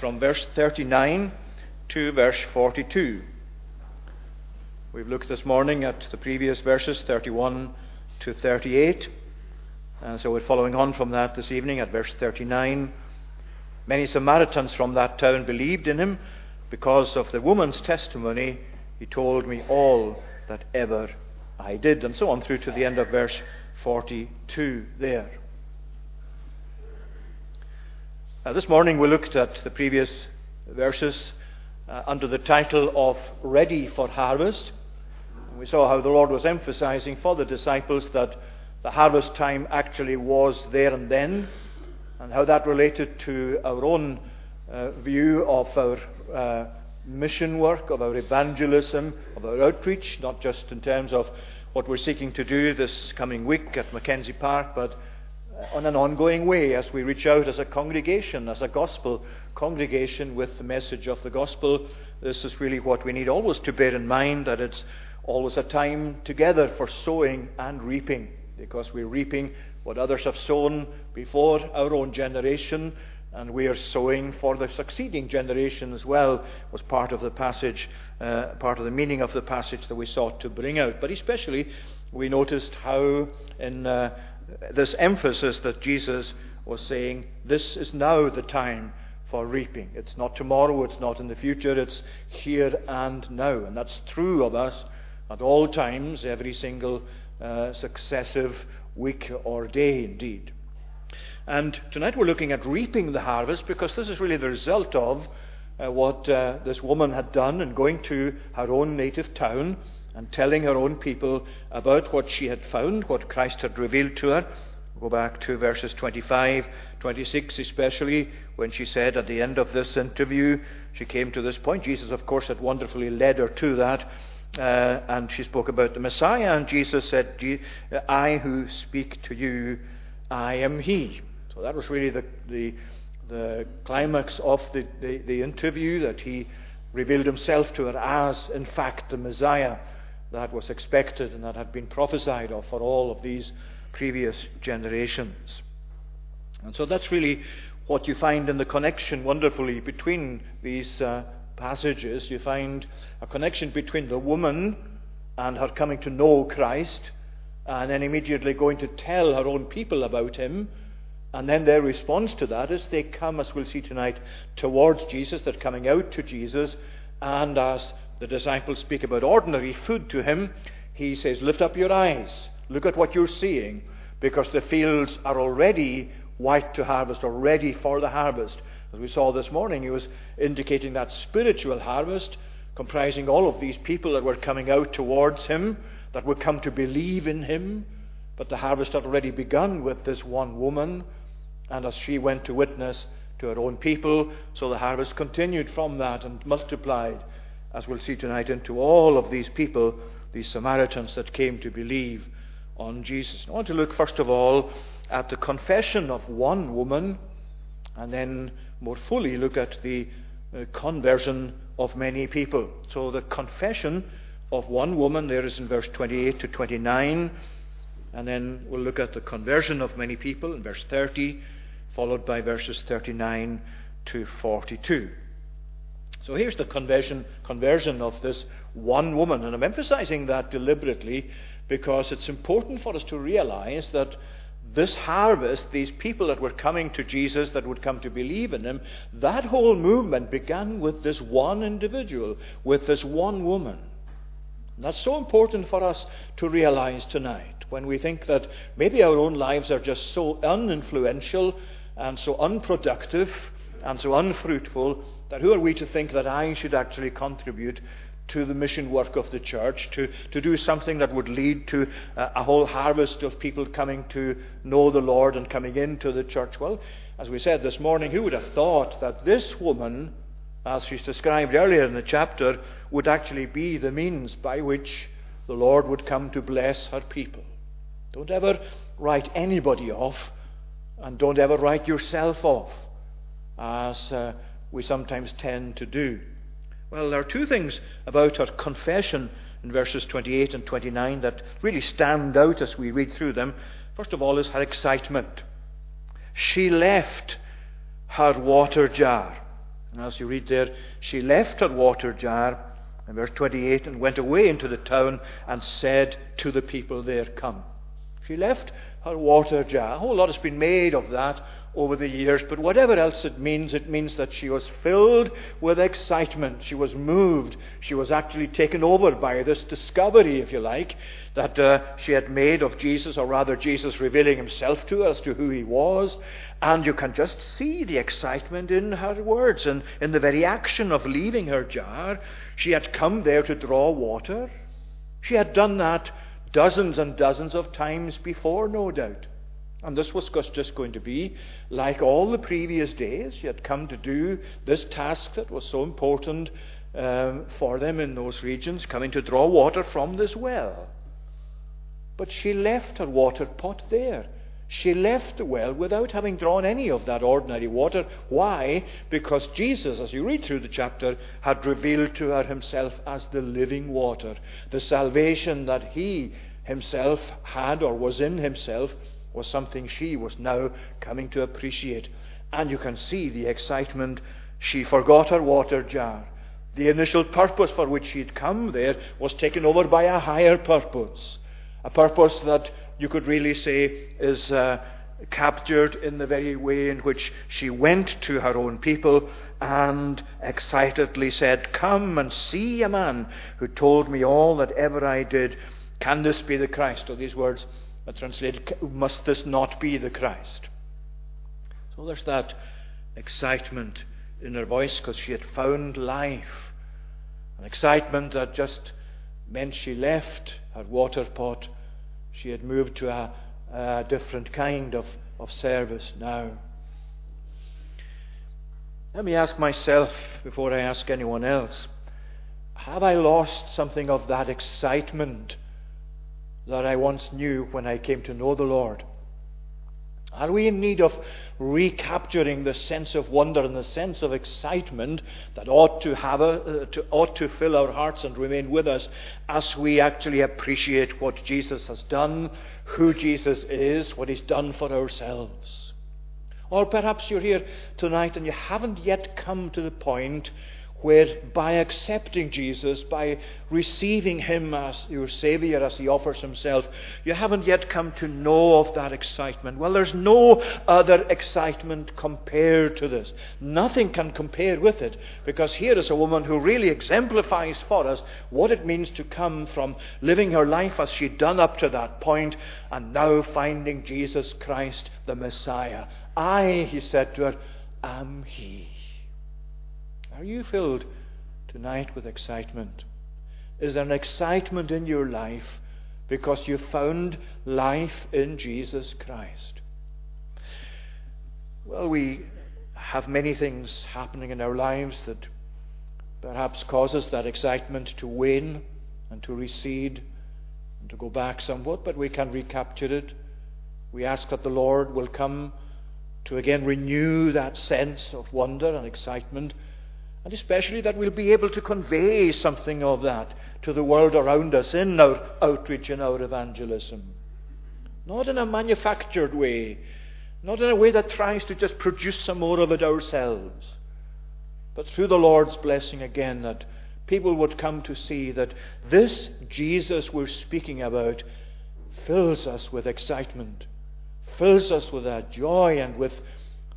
from verse 39 to verse 42. We've looked this morning at the previous verses 31 to 38. And so we're following on from that this evening at verse 39. Many Samaritans from that town believed in him because of the woman's testimony. He told me all that ever I did. And so on through to the end of verse 42 there. Now, this morning we looked at the previous verses uh, under the title of Ready for Harvest. We saw how the Lord was emphasizing for the disciples that the harvest time actually was there and then, and how that related to our own uh, view of our uh, mission work, of our evangelism, of our outreach, not just in terms of what we're seeking to do this coming week at Mackenzie Park, but on an ongoing way as we reach out as a congregation, as a gospel congregation with the message of the gospel. This is really what we need always to bear in mind that it's always a time together for sowing and reaping, because we're reaping what others have sown before our own generation, and we are sowing for the succeeding generation as well, was part of the passage, uh, part of the meaning of the passage that we sought to bring out. But especially, we noticed how in uh, this emphasis that Jesus was saying, this is now the time for reaping. It's not tomorrow, it's not in the future, it's here and now. And that's true of us at all times, every single uh, successive week or day, indeed. And tonight we're looking at reaping the harvest because this is really the result of uh, what uh, this woman had done in going to her own native town and telling her own people about what she had found, what Christ had revealed to her. Go back to verses 25, 26, especially when she said at the end of this interview, she came to this point. Jesus, of course, had wonderfully led her to that. Uh, and she spoke about the Messiah, and Jesus said, I who speak to you, I am He. So that was really the, the, the climax of the, the, the interview, that He revealed Himself to her as, in fact, the Messiah that was expected and that had been prophesied of for all of these previous generations. And so that's really what you find in the connection wonderfully between these uh, passages. You find a connection between the woman and her coming to know Christ, and then immediately going to tell her own people about him. And then their response to that is they come, as we'll see tonight, towards Jesus. They're coming out to Jesus. And as the disciples speak about ordinary food to him, he says, Lift up your eyes. Look at what you're seeing, because the fields are already white to harvest or ready for the harvest. As we saw this morning, he was indicating that spiritual harvest comprising all of these people that were coming out towards him, that would come to believe in him. But the harvest had already begun with this one woman, and as she went to witness to her own people, so the harvest continued from that and multiplied as we'll see tonight, into all of these people, these Samaritans that came to believe on Jesus. I want to look first of all at the confession of one woman, and then more fully look at the uh, conversion of many people. So the confession of one woman, there is in verse 28 to 29, and then we'll look at the conversion of many people in verse 30, followed by verses 39 to 42. So here's the conversion, conversion of this one woman. And I'm emphasizing that deliberately because it's important for us to realize that this harvest, these people that were coming to Jesus, that would come to believe in him, that whole movement began with this one individual, with this one woman. That's so important for us to realize tonight when we think that maybe our own lives are just so uninfluential and so unproductive and so unfruitful that who are we to think that I should actually contribute to the mission work of the church, to, to do something that would lead to a, a whole harvest of people coming to know the Lord and coming into the church? Well, as we said this morning, who would have thought that this woman, as she's described earlier in the chapter, would actually be the means by which the Lord would come to bless her people? Don't ever write anybody off, and don't ever write yourself off as uh, we sometimes tend to do. Well, there are two things about her confession in verses 28 and 29 that really stand out as we read through them. First of all, is her excitement. She left her water jar. And as you read there, she left her water jar, in verse 28, and went away into the town and said to the people there, Come. She left her water jar. A whole lot has been made of that over the years, but whatever else it means, it means that she was filled with excitement. She was moved. She was actually taken over by this discovery, if you like, that uh, she had made of Jesus, or rather, Jesus revealing himself to her as to who he was. And you can just see the excitement in her words and in the very action of leaving her jar. She had come there to draw water. She had done that dozens and dozens of times before, no doubt. And this was just going to be like all the previous days. She had come to do this task that was so important um, for them in those regions, coming to draw water from this well. But she left her water pot there. She left the well without having drawn any of that ordinary water. Why? Because Jesus, as you read through the chapter, had revealed to her himself as the living water. The salvation that he himself had or was in himself was something she was now coming to appreciate. And you can see the excitement. She forgot her water jar. The initial purpose for which she had come there was taken over by a higher purpose. A purpose that you could really say is uh, captured in the very way in which she went to her own people and excitedly said, Come and see a man who told me all that ever I did. Can this be the Christ? Or these words are translated, Must this not be the Christ? So there's that excitement in her voice because she had found life. An excitement that just meant she left her water pot. She had moved to a, a different kind of, of service now. Let me ask myself before I ask anyone else have I lost something of that excitement that I once knew when I came to know the Lord? Are we in need of recapturing the sense of wonder and the sense of excitement that ought to, have a, uh, to, ought to fill our hearts and remain with us as we actually appreciate what Jesus has done, who Jesus is, what He's done for ourselves? Or perhaps you're here tonight and you haven't yet come to the point where by accepting Jesus, by receiving Him as your Savior, as He offers Himself, you haven't yet come to know of that excitement. Well, there's no other excitement compared to this. Nothing can compare with it, because here is a woman who really exemplifies for us what it means to come from living her life as she'd done up to that point, and now finding Jesus Christ, the Messiah. I, he said to her, am He. Are you filled tonight with excitement? Is there an excitement in your life because you found life in Jesus Christ? Well, we have many things happening in our lives that perhaps causes that excitement to wane and to recede and to go back somewhat, but we can recapture it. We ask that the Lord will come to again renew that sense of wonder and excitement and especially that we'll be able to convey something of that to the world around us in our outreach and our evangelism. Not in a manufactured way, not in a way that tries to just produce some more of it ourselves, but through the Lord's blessing again, that people would come to see that this Jesus we're speaking about fills us with excitement, fills us with a joy and with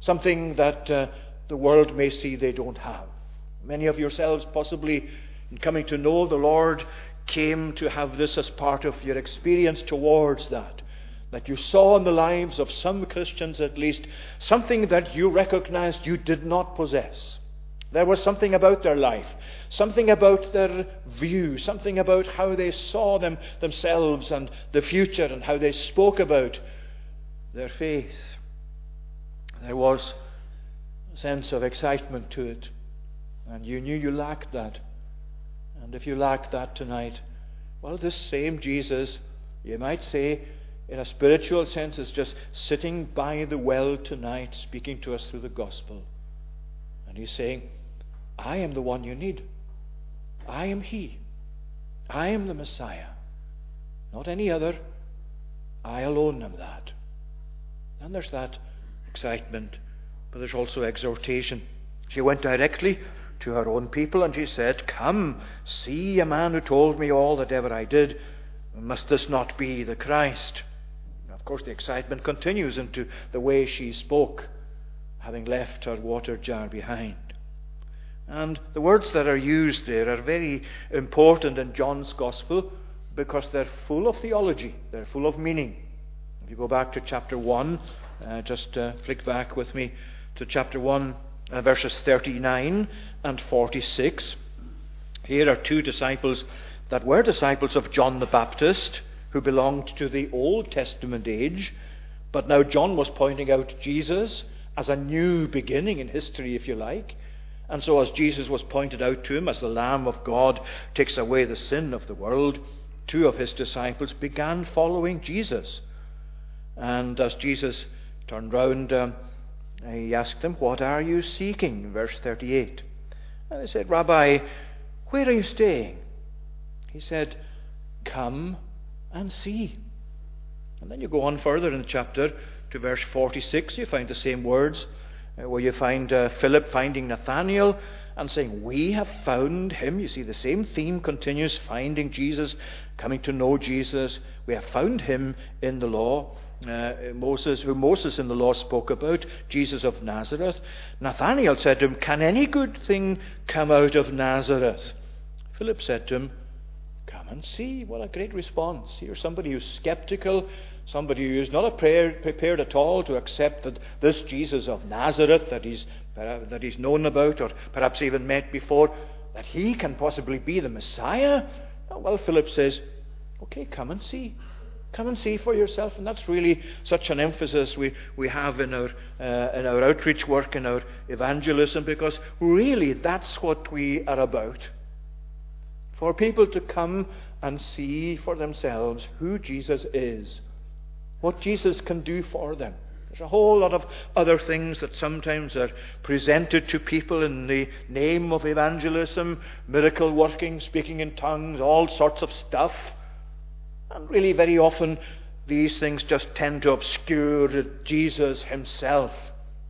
something that uh, the world may see they don't have. Many of yourselves, possibly in coming to know the Lord, came to have this as part of your experience towards that. That you saw in the lives of some Christians at least something that you recognized you did not possess. There was something about their life, something about their view, something about how they saw them themselves and the future and how they spoke about their faith. There was a sense of excitement to it. And you knew you lacked that. And if you lack that tonight, well, this same Jesus, you might say, in a spiritual sense, is just sitting by the well tonight, speaking to us through the gospel. And he's saying, I am the one you need. I am He. I am the Messiah. Not any other. I alone am that. And there's that excitement, but there's also exhortation. She went directly to her own people and she said, Come, see a man who told me all that ever I did. Must this not be the Christ? Of course, the excitement continues into the way she spoke, having left her water jar behind. And the words that are used there are very important in John's Gospel because they're full of theology, they're full of meaning. If you go back to chapter 1, uh, just uh, flick back with me to chapter 1, uh, verses 39 and 46. Here are two disciples that were disciples of John the Baptist who belonged to the Old Testament age, but now John was pointing out Jesus as a new beginning in history, if you like. And so, as Jesus was pointed out to him as the Lamb of God takes away the sin of the world, two of his disciples began following Jesus. And as Jesus turned round, um, he asked them, What are you seeking? Verse 38. And they said, Rabbi, where are you staying? He said, Come and see. And then you go on further in the chapter to verse 46, you find the same words, uh, where you find uh, Philip finding Nathanael and saying, We have found him. You see, the same theme continues finding Jesus, coming to know Jesus. We have found him in the law. Uh, Moses, who Moses in the law spoke about, Jesus of Nazareth. Nathanael said to him, Can any good thing come out of Nazareth? Philip said to him, Come and see. What a great response. Here's somebody who's skeptical, somebody who is not prepared at all to accept that this Jesus of Nazareth that he's, that he's known about or perhaps even met before, that he can possibly be the Messiah. Well, Philip says, Okay, come and see. Come and see for yourself. And that's really such an emphasis we, we have in our, uh, in our outreach work, in our evangelism, because really that's what we are about for people to come and see for themselves who Jesus is, what Jesus can do for them. There's a whole lot of other things that sometimes are presented to people in the name of evangelism, miracle working, speaking in tongues, all sorts of stuff. And really, very often, these things just tend to obscure Jesus himself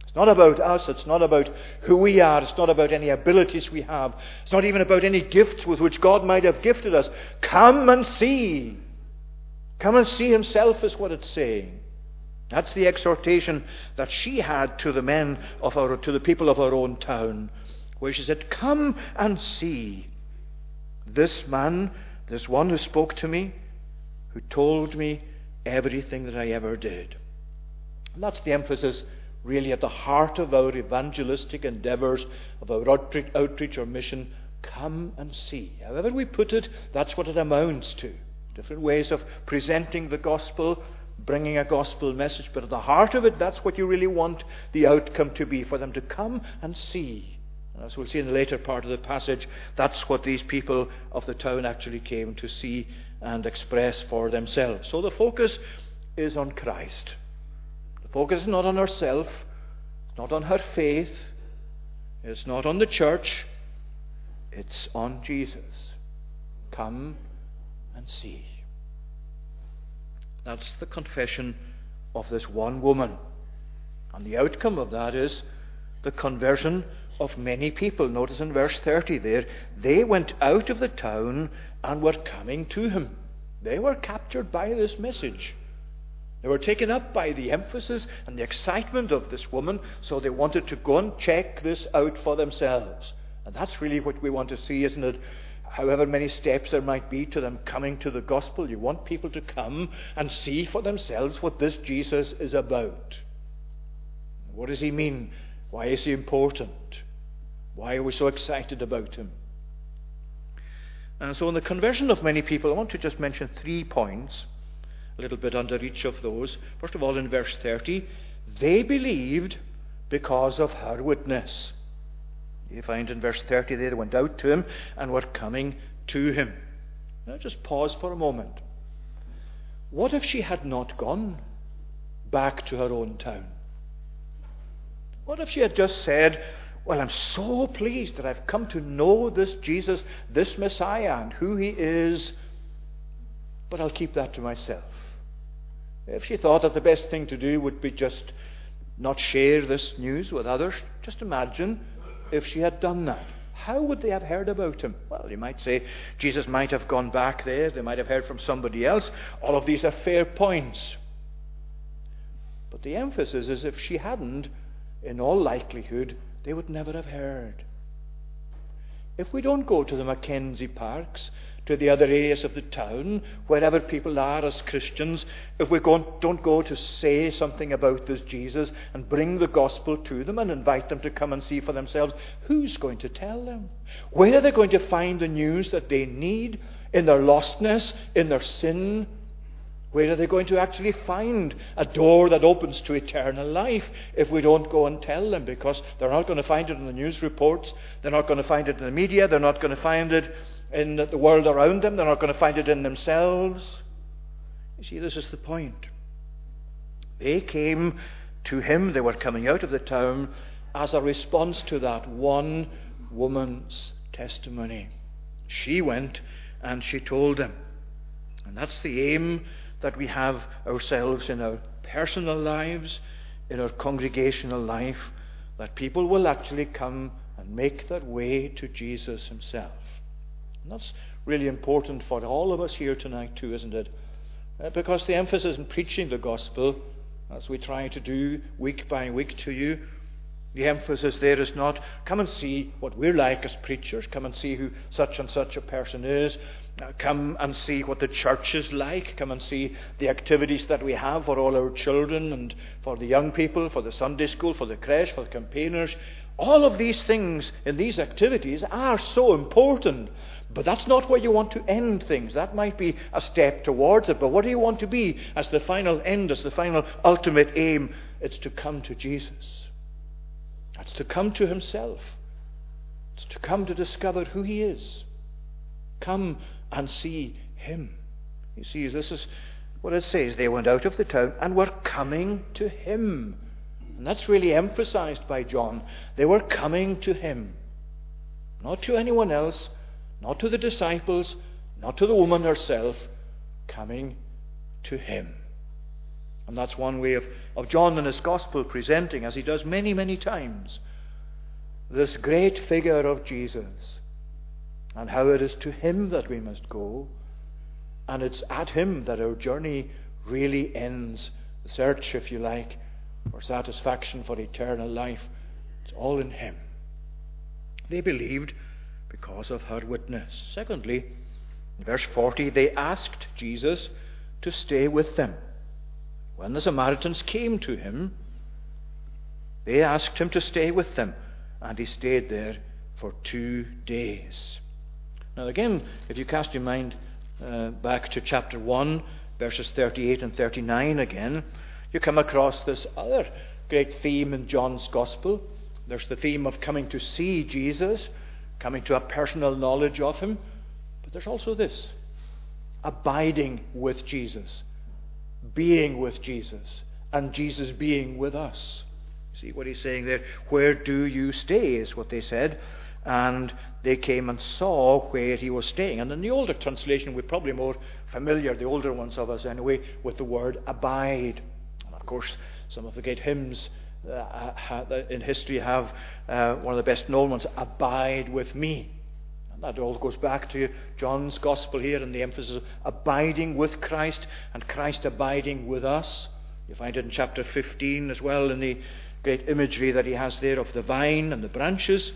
it's not about us. It's not about who we are. It's not about any abilities we have. It's not even about any gifts with which God might have gifted us. Come and see. Come and see Himself, is what it's saying. That's the exhortation that she had to the men of our, to the people of our own town, where she said, Come and see. This man, this one who spoke to me, who told me everything that I ever did. And that's the emphasis really at the heart of our evangelistic endeavours, of our outreach, outreach or mission. Come and see. However we put it, that's what it amounts to. Different ways of presenting the gospel, bringing a gospel message, but at the heart of it, that's what you really want the outcome to be for them to come and see. As we'll see in the later part of the passage, that's what these people of the town actually came to see and express for themselves. So the focus is on Christ. The focus is not on herself, not on her faith, it's not on the church, it's on Jesus. Come and see. That's the confession of this one woman. And the outcome of that is the conversion of many people. Notice in verse 30 there, they went out of the town and were coming to him. They were captured by this message. They were taken up by the emphasis and the excitement of this woman, so they wanted to go and check this out for themselves. And that's really what we want to see, isn't it? However many steps there might be to them coming to the gospel, you want people to come and see for themselves what this Jesus is about. What does he mean? Why is he important? Why are we so excited about him? And so, in the conversion of many people, I want to just mention three points a little bit under each of those. First of all, in verse 30, they believed because of her witness. You find in verse 30 they went out to him and were coming to him. Now just pause for a moment. What if she had not gone back to her own town? What if she had just said, Well, I'm so pleased that I've come to know this Jesus, this Messiah, and who he is, but I'll keep that to myself. If she thought that the best thing to do would be just not share this news with others, just imagine if she had done that? How would they have heard about him? Well, you might say Jesus might have gone back there, they might have heard from somebody else. All of these are fair points. But the emphasis is if she hadn't, in all likelihood, they would never have heard. If we don't go to the Mackenzie Parks, to the other areas of the town, wherever people are as Christians, if we don't go to say something about this Jesus and bring the gospel to them and invite them to come and see for themselves, who's going to tell them? Where are they going to find the news that they need in their lostness, in their sin? Where are they going to actually find a door that opens to eternal life if we don't go and tell them? Because they're not going to find it in the news reports, they're not going to find it in the media, they're not going to find it in the world around them, they're not going to find it in themselves. You see, this is the point. They came to him, they were coming out of the town as a response to that one woman's testimony. She went and she told him. And that's the aim that we have ourselves in our personal lives, in our congregational life, that people will actually come and make their way to Jesus Himself. And that's really important for all of us here tonight, too, isn't it? Uh, because the emphasis in preaching the gospel, as we try to do week by week to you, the emphasis there is not come and see what we're like as preachers, come and see who such and such a person is, come and see what the church is like. Come and see the activities that we have for all our children and for the young people, for the Sunday school, for the creche, for the campaigners. All of these things in these activities are so important. But that's not where you want to end things. That might be a step towards it. But what do you want to be as the final end, as the final ultimate aim? It's to come to Jesus. That's to come to Himself. It's to come to discover who He is. Come and see him. You see, this is what it says. They went out of the town and were coming to him. And that's really emphasized by John. They were coming to him. Not to anyone else, not to the disciples, not to the woman herself, coming to him. And that's one way of, of John in his gospel presenting, as he does many, many times, this great figure of Jesus and how it is to Him that we must go, and it's at Him that our journey really ends. The search, if you like, for satisfaction, for eternal life, it's all in Him. They believed because of her witness. Secondly, in verse 40, they asked Jesus to stay with them. When the Samaritans came to him, they asked him to stay with them, and he stayed there for two days. Now, again, if you cast your mind uh, back to chapter 1, verses 38 and 39 again, you come across this other great theme in John's Gospel. There's the theme of coming to see Jesus, coming to a personal knowledge of him. But there's also this abiding with Jesus, being with Jesus, and Jesus being with us. See what he's saying there? Where do you stay? is what they said and they came and saw where he was staying. And in the older translation, we're probably more familiar, the older ones of us anyway, with the word abide. And of course, some of the great hymns uh, in history have uh, one of the best known ones, Abide with Me. And that all goes back to John's Gospel here and the emphasis of abiding with Christ and Christ abiding with us. You find it in chapter 15 as well in the great imagery that he has there of the vine and the branches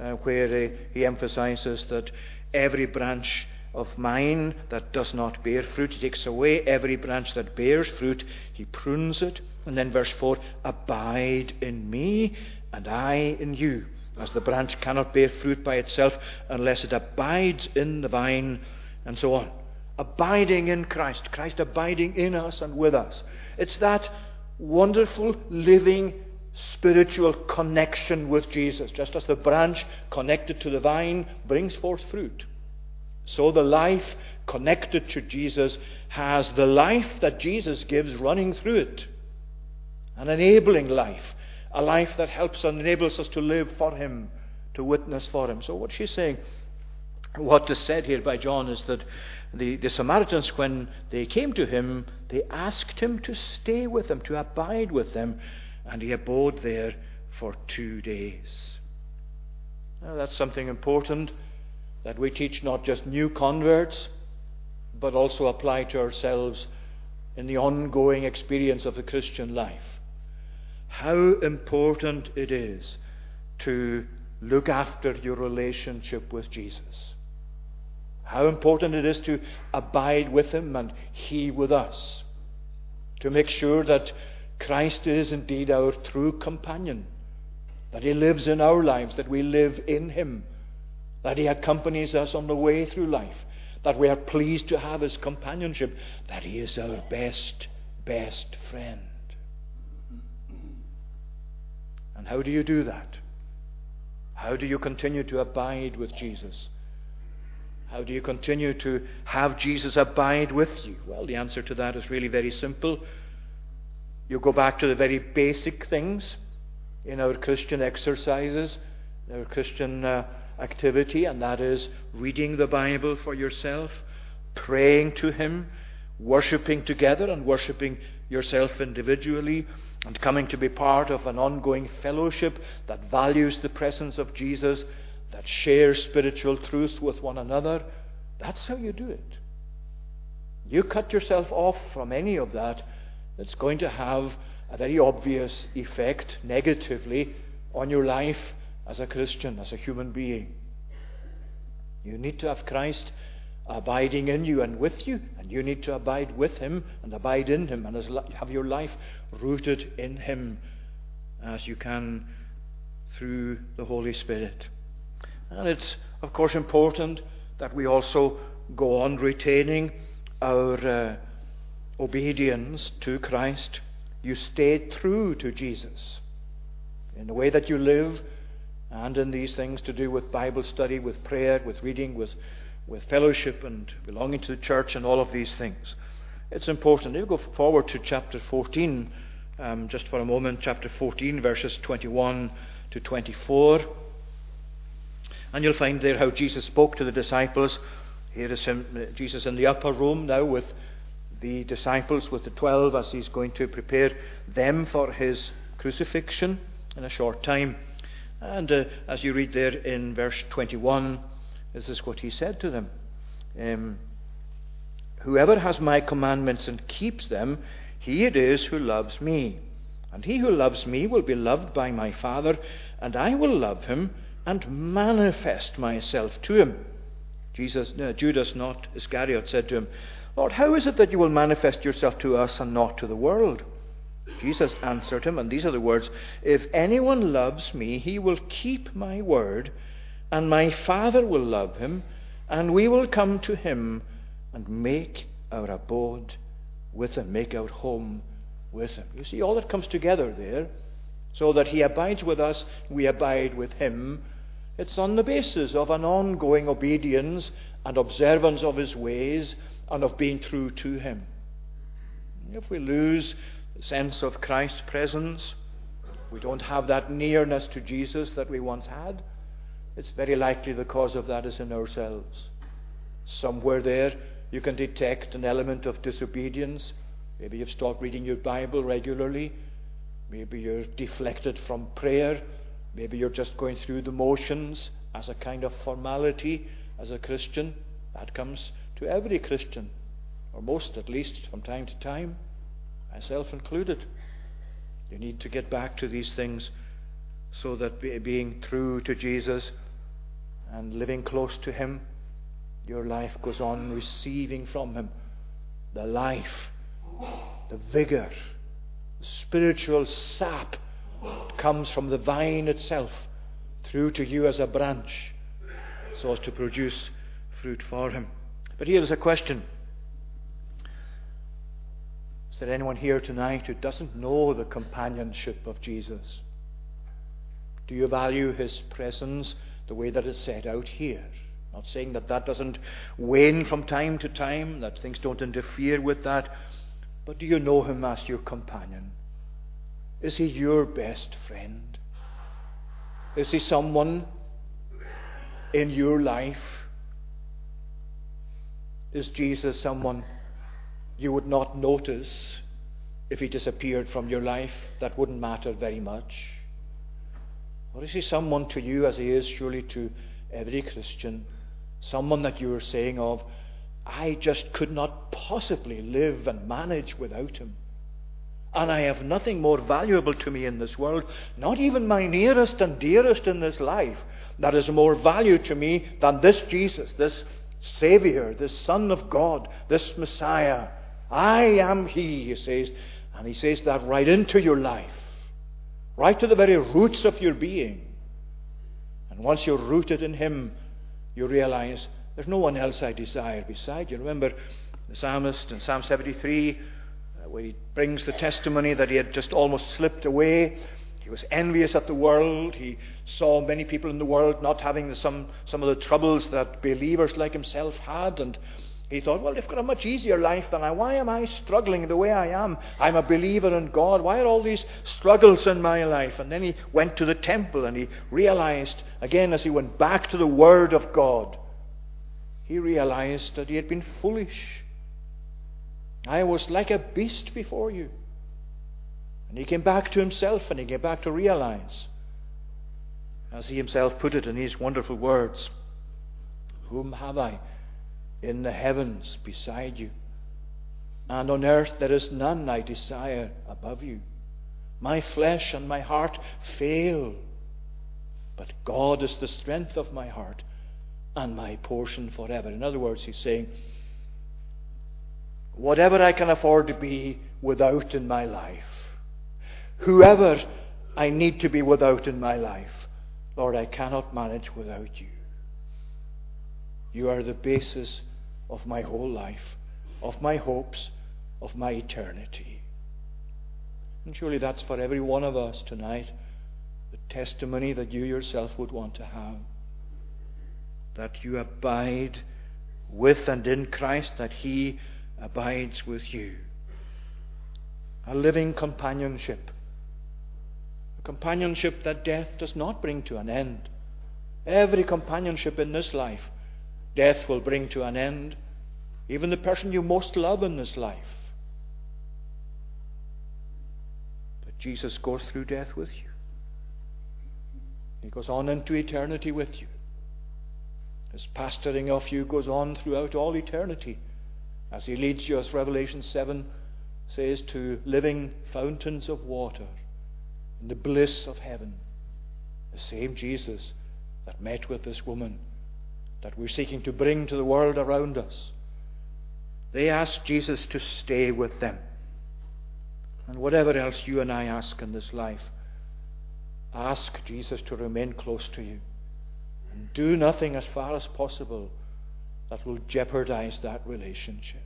uh, where uh, he emphasizes that every branch of mine that does not bear fruit, he takes away. Every branch that bears fruit, he prunes it. And then verse 4 Abide in me, and I in you. As the branch cannot bear fruit by itself unless it abides in the vine, and so on. Abiding in Christ, Christ abiding in us and with us. It's that wonderful, living, spiritual connection with Jesus. Just as the branch connected to the vine brings forth fruit, so the life connected to Jesus has the life that Jesus gives running through it. An enabling life, a life that helps and enables us to live for Him, to witness for Him. So, what she's saying, what is said here by John is that the, the Samaritans, when they came to him, they asked him to stay with them, to abide with them, and he abode there for two days. Now, that's something important that we teach not just new converts, but also apply to ourselves in the ongoing experience of the Christian life. How important it is to look after your relationship with Jesus. How important it is to abide with Him and He with us. To make sure that Christ is indeed our true companion, that He lives in our lives, that we live in Him, that He accompanies us on the way through life, that we are pleased to have His companionship, that He is our best, best friend. And how do you do that? How do you continue to abide with Jesus? How do you continue to have Jesus abide with you? Well, the answer to that is really very simple. You go back to the very basic things in our Christian exercises, our Christian uh, activity, and that is reading the Bible for yourself, praying to Him, worshipping together and worshipping yourself individually, and coming to be part of an ongoing fellowship that values the presence of Jesus, that shares spiritual truth with one another. That's how you do it. You cut yourself off from any of that, it's going to have a very obvious effect negatively on your life as a Christian, as a human being. You need to have Christ abiding in you and with you, and you need to abide with Him and abide in Him and have your life rooted in Him as you can through the Holy Spirit. And it's, of course, important that we also go on retaining our uh, obedience to Christ. You stay true to Jesus in the way that you live and in these things to do with Bible study, with prayer, with reading, with with fellowship and belonging to the church and all of these things. It's important. If you go forward to chapter 14 um, just for a moment, chapter 14, verses 21 to 24. And you'll find there how Jesus spoke to the disciples. Here is him, Jesus in the upper room now with the disciples, with the twelve, as he's going to prepare them for his crucifixion in a short time. And uh, as you read there in verse 21, this is what he said to them. Um, Whoever has my commandments and keeps them, he it is who loves me. And he who loves me will be loved by my Father, and I will love him and manifest myself to him. Jesus, uh, Judas, not Iscariot, said to him, Lord, how is it that you will manifest yourself to us and not to the world? Jesus answered him, and these are the words If anyone loves me, he will keep my word and my Father will love him, and we will come to him and make our abode with him, make our home with him. You see, all that comes together there, so that he abides with us, we abide with him. It's on the basis of an ongoing obedience and observance of his ways and of being true to him. If we lose the sense of Christ's presence, we don't have that nearness to Jesus that we once had it's very likely the cause of that is in ourselves. Somewhere there, you can detect an element of disobedience. Maybe you've stopped reading your Bible regularly. Maybe you're deflected from prayer. Maybe you're just going through the motions as a kind of formality as a Christian. That comes to every Christian, or most at least, from time to time, myself included. You need to get back to these things so that being true to Jesus and living close to Him, your life goes on receiving from Him the life, the vigor, the spiritual sap that comes from the vine itself through to you as a branch so as to produce fruit for Him. But here is a question. Is there anyone here tonight who doesn't know the companionship of Jesus? Do you value his presence the way that it's set out here? Not saying that that doesn't wane from time to time, that things don't interfere with that, but do you know him as your companion? Is he your best friend? Is he someone in your life? Is Jesus someone you would not notice if he disappeared from your life? That wouldn't matter very much. Or is he someone to you as he is surely to every Christian? Someone that you are saying of, I just could not possibly live and manage without him. And I have nothing more valuable to me in this world, not even my nearest and dearest in this life, that is more value to me than this Jesus, this Savior, this Son of God, this Messiah. I am He, he says. And he says that right into your life, right to the very roots of your being. And once you're rooted in Him, you realize there's no one else I desire beside you. Remember the psalmist in Psalm 73, uh, where he brings the testimony that he had just almost slipped away. He was envious at the world. He saw many people in the world not having some, some of the troubles that believers like himself had. And he thought, well, they've got a much easier life than I. Why am I struggling the way I am? I'm a believer in God. Why are all these struggles in my life? And then he went to the temple and he realized, again, as he went back to the Word of God, he realized that he had been foolish. I was like a beast before you. And he came back to himself and he came back to realize, as he himself put it in these wonderful words, Whom have I? in the heavens beside you. And on earth there is none I desire above you. My flesh and my heart fail, but God is the strength of my heart and my portion forever. In other words, he's saying, whatever I can afford to be without in my life, whoever I need to be without in my life, Lord, I cannot manage without you. You are the basis of my whole life, of my hopes, of my eternity. And surely that's for every one of us tonight the testimony that you yourself would want to have. That you abide with and in Christ, that He abides with you. A living companionship. A companionship that death does not bring to an end. Every companionship in this life death will bring to an end, even the person you most love in this life. But Jesus goes through death with you, He goes on into eternity with you. His pastoring of you goes on throughout all eternity as He leads you, as Revelation 7 says, to living fountains of water in the bliss of heaven. The same Jesus that met with this woman that we're seeking to bring to the world around us. They asked Jesus to stay with them. And whatever else you and I ask in this life, ask Jesus to remain close to you. And do nothing as far as possible that will jeopardize that relationship.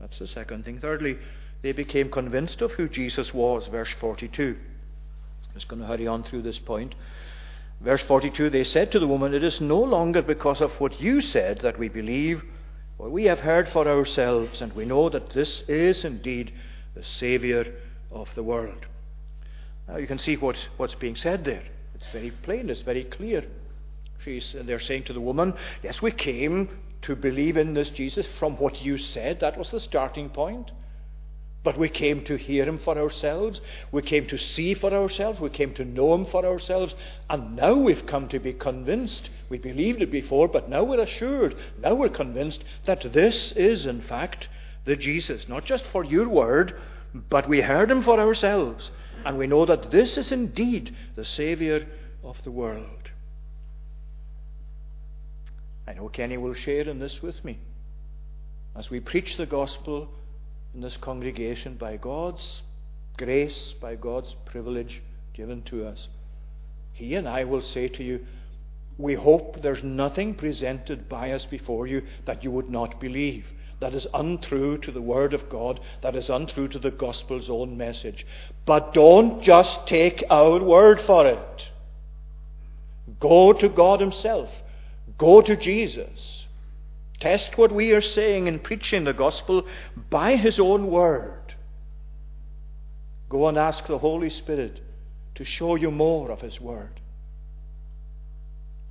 That's the second thing. Thirdly, they became convinced of who Jesus was, verse 42. I'm just going to hurry on through this point. Verse 42 They said to the woman, It is no longer because of what you said that we believe, for we have heard for ourselves, and we know that this is indeed the Saviour of the world. Now you can see what, what's being said there. It's very plain, it's very clear. She's, they're saying to the woman, Yes, we came to believe in this Jesus from what you said. That was the starting point. But we came to hear him for ourselves. We came to see for ourselves. We came to know him for ourselves. And now we've come to be convinced. We believed it before, but now we're assured. Now we're convinced that this is, in fact, the Jesus. Not just for your word, but we heard him for ourselves. And we know that this is indeed the Saviour of the world. I know Kenny will share in this with me. As we preach the gospel, in this congregation by God's grace, by God's privilege given to us. He and I will say to you, we hope there's nothing presented by us before you that you would not believe. That is untrue to the Word of God, that is untrue to the Gospel's own message. But don't just take our word for it. Go to God Himself, go to Jesus. Test what we are saying in preaching the gospel by His own word. Go and ask the Holy Spirit to show you more of His word,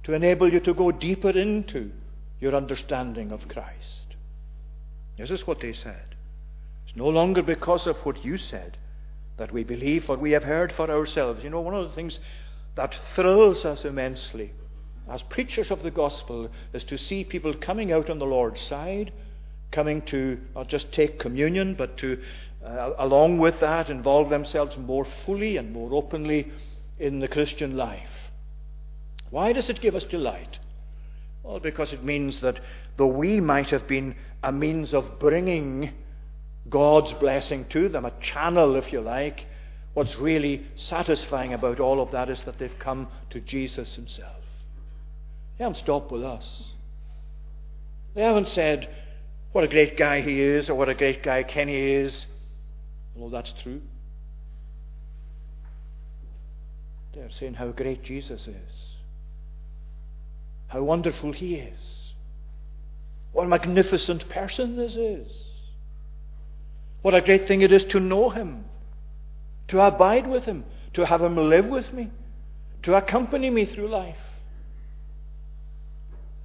to enable you to go deeper into your understanding of Christ. This is what they said. It's no longer because of what you said that we believe what we have heard for ourselves. You know, one of the things that thrills us immensely as preachers of the gospel is to see people coming out on the Lord's side, coming to not just take communion, but to, uh, along with that, involve themselves more fully and more openly in the Christian life. Why does it give us delight? Well, because it means that though we might have been a means of bringing God's blessing to them, a channel, if you like, what's really satisfying about all of that is that they've come to Jesus Himself. They haven't stopped with us. They haven't said, what a great guy he is, or what a great guy Kenny is, although that's true. They're saying how great Jesus is, how wonderful he is, what a magnificent person this is, what a great thing it is to know him, to abide with him, to have him live with me, to accompany me through life.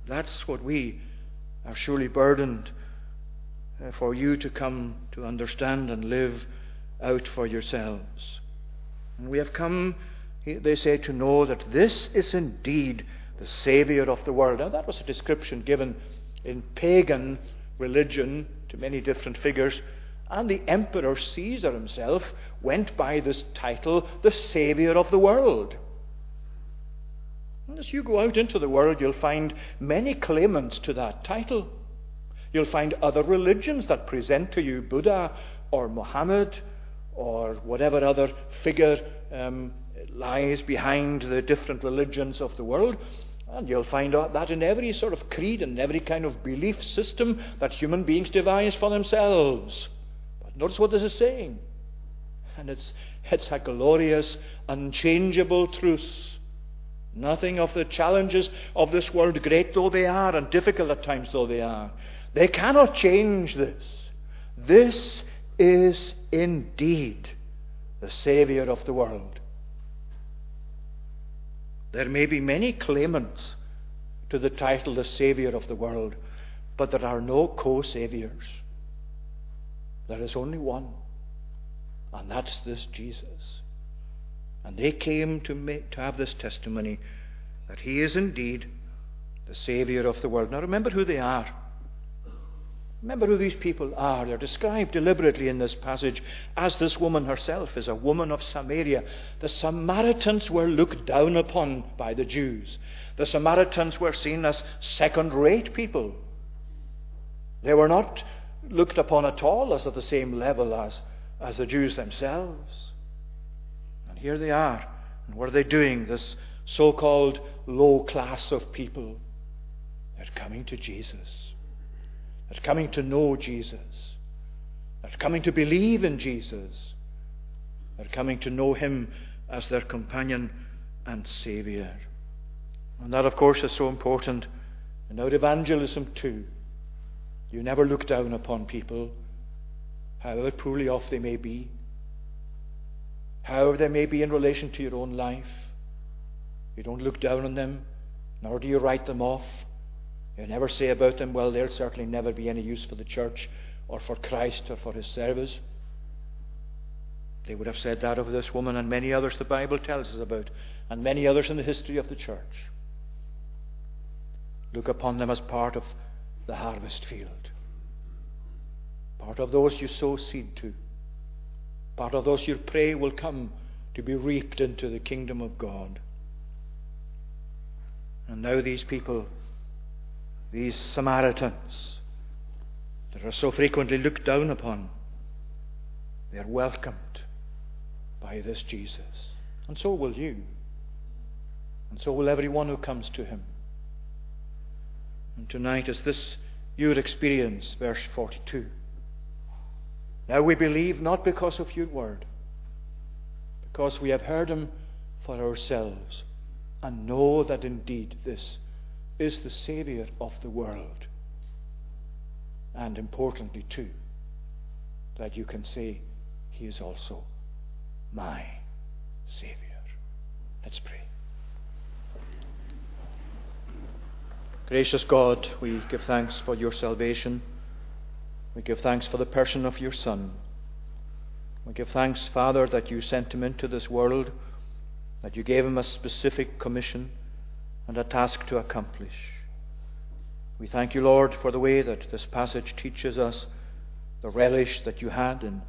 That's what we are surely burdened uh, for you to come to understand and live out for yourselves. And we have come, they say, to know that this is indeed the Saviour of the world. Now, that was a description given in pagan religion to many different figures. And the Emperor Caesar himself went by this title, the Saviour of the world. And as you go out into the world, you'll find many claimants to that title. You'll find other religions that present to you Buddha or Muhammad or whatever other figure um, lies behind the different religions of the world. And you'll find out that in every sort of creed and every kind of belief system that human beings devise for themselves. But notice what this is saying. And it's, it's a glorious, unchangeable truth Nothing of the challenges of this world, great though they are and difficult at times though they are. They cannot change this. This is indeed the Saviour of the world. There may be many claimants to the title the Saviour of the world, but there are no co Saviours. There is only one, and that's this Jesus. And they came to, make, to have this testimony that He is indeed the Saviour of the world. Now remember who they are. Remember who these people are. They're described deliberately in this passage as this woman herself is a woman of Samaria. The Samaritans were looked down upon by the Jews. The Samaritans were seen as second rate people. They were not looked upon at all as at the same level as, as the Jews themselves. And here they are. And what are they doing? This so called low class of people. They're coming to Jesus. They're coming to know Jesus. They're coming to believe in Jesus. They're coming to know Him as their companion and Saviour. And that, of course, is so important in our evangelism too. You never look down upon people, however poorly off they may be however they may be in relation to your own life. You don't look down on them, nor do you write them off. You never say about them, well, they'll certainly never be any use for the church or for Christ or for his service. They would have said that of this woman and many others the Bible tells us about, and many others in the history of the church. Look upon them as part of the harvest field, part of those you sow seed to. Part of those you pray will come to be reaped into the kingdom of God. And now these people, these Samaritans, that are so frequently looked down upon, they are welcomed by this Jesus. And so will you. And so will everyone who comes to him. And tonight, is this your experience? Verse 42. Now we believe not because of your word, because we have heard him for ourselves and know that indeed this is the Saviour of the world. And importantly, too, that you can say, He is also my Saviour. Let's pray. Gracious God, we give thanks for your salvation. We give thanks for the person of your Son. We give thanks, Father, that you sent him into this world that you gave him a specific commission and a task to accomplish. We thank you, Lord, for the way that this passage teaches us the relish that you had in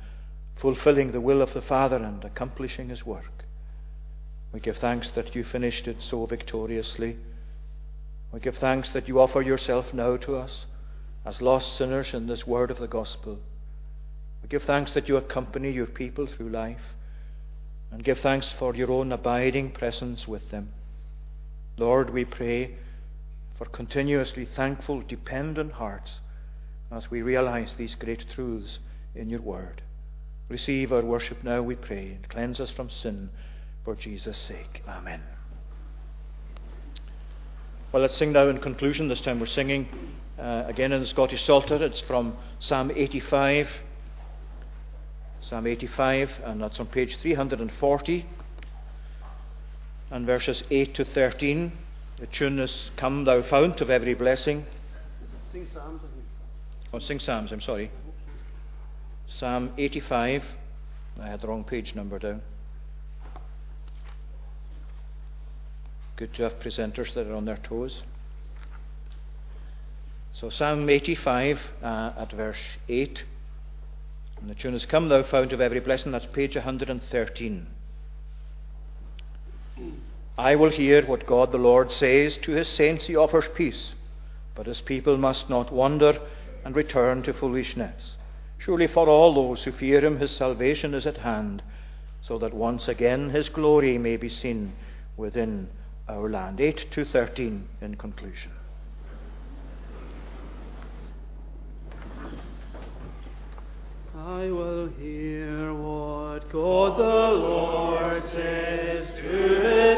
fulfilling the will of the Father and accomplishing his work. We give thanks that you finished it so victoriously. We give thanks that you offer yourself now to us as lost sinners in this word of the gospel. We give thanks that you accompany your people through life and give thanks for your own abiding presence with them. Lord, we pray for continuously thankful, dependent hearts as we realize these great truths in your word. Receive our worship now, we pray, and cleanse us from sin for Jesus' sake. Amen. Well, let's sing now in conclusion. This time we're singing uh, again in the Scottish Psalter. It's from Psalm 85. Psalm 85, and that's on page 340, and verses 8 to 13. The tune is Come, Thou Fount of Every Blessing. Sing Psalms, Oh, sing Psalms, I'm sorry. Psalm 85. I had the wrong page number down. Good to have presenters that are on their toes. So, Psalm 85 uh, at verse 8. And the tune is Come, thou fount of every blessing. That's page 113. I will hear what God the Lord says. To his saints he offers peace, but his people must not wander and return to foolishness. Surely for all those who fear him, his salvation is at hand, so that once again his glory may be seen within our land. 8 to 13 in conclusion. I will hear what God the Lord says to his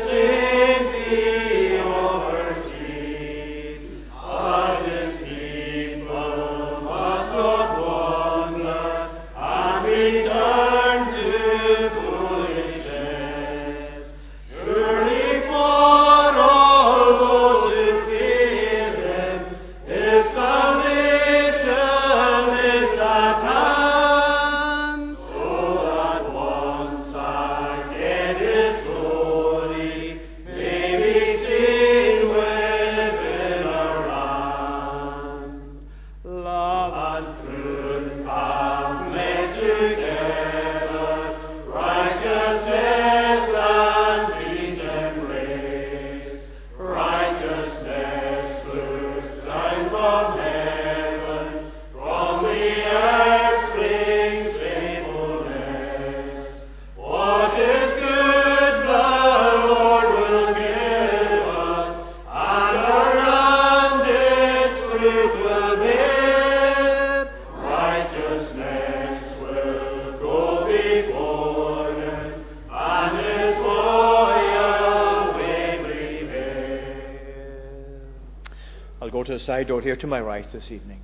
side door here to my right this evening.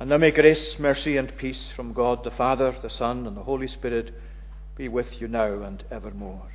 And now may grace, mercy, and peace from God the Father, the Son, and the Holy Spirit be with you now and evermore.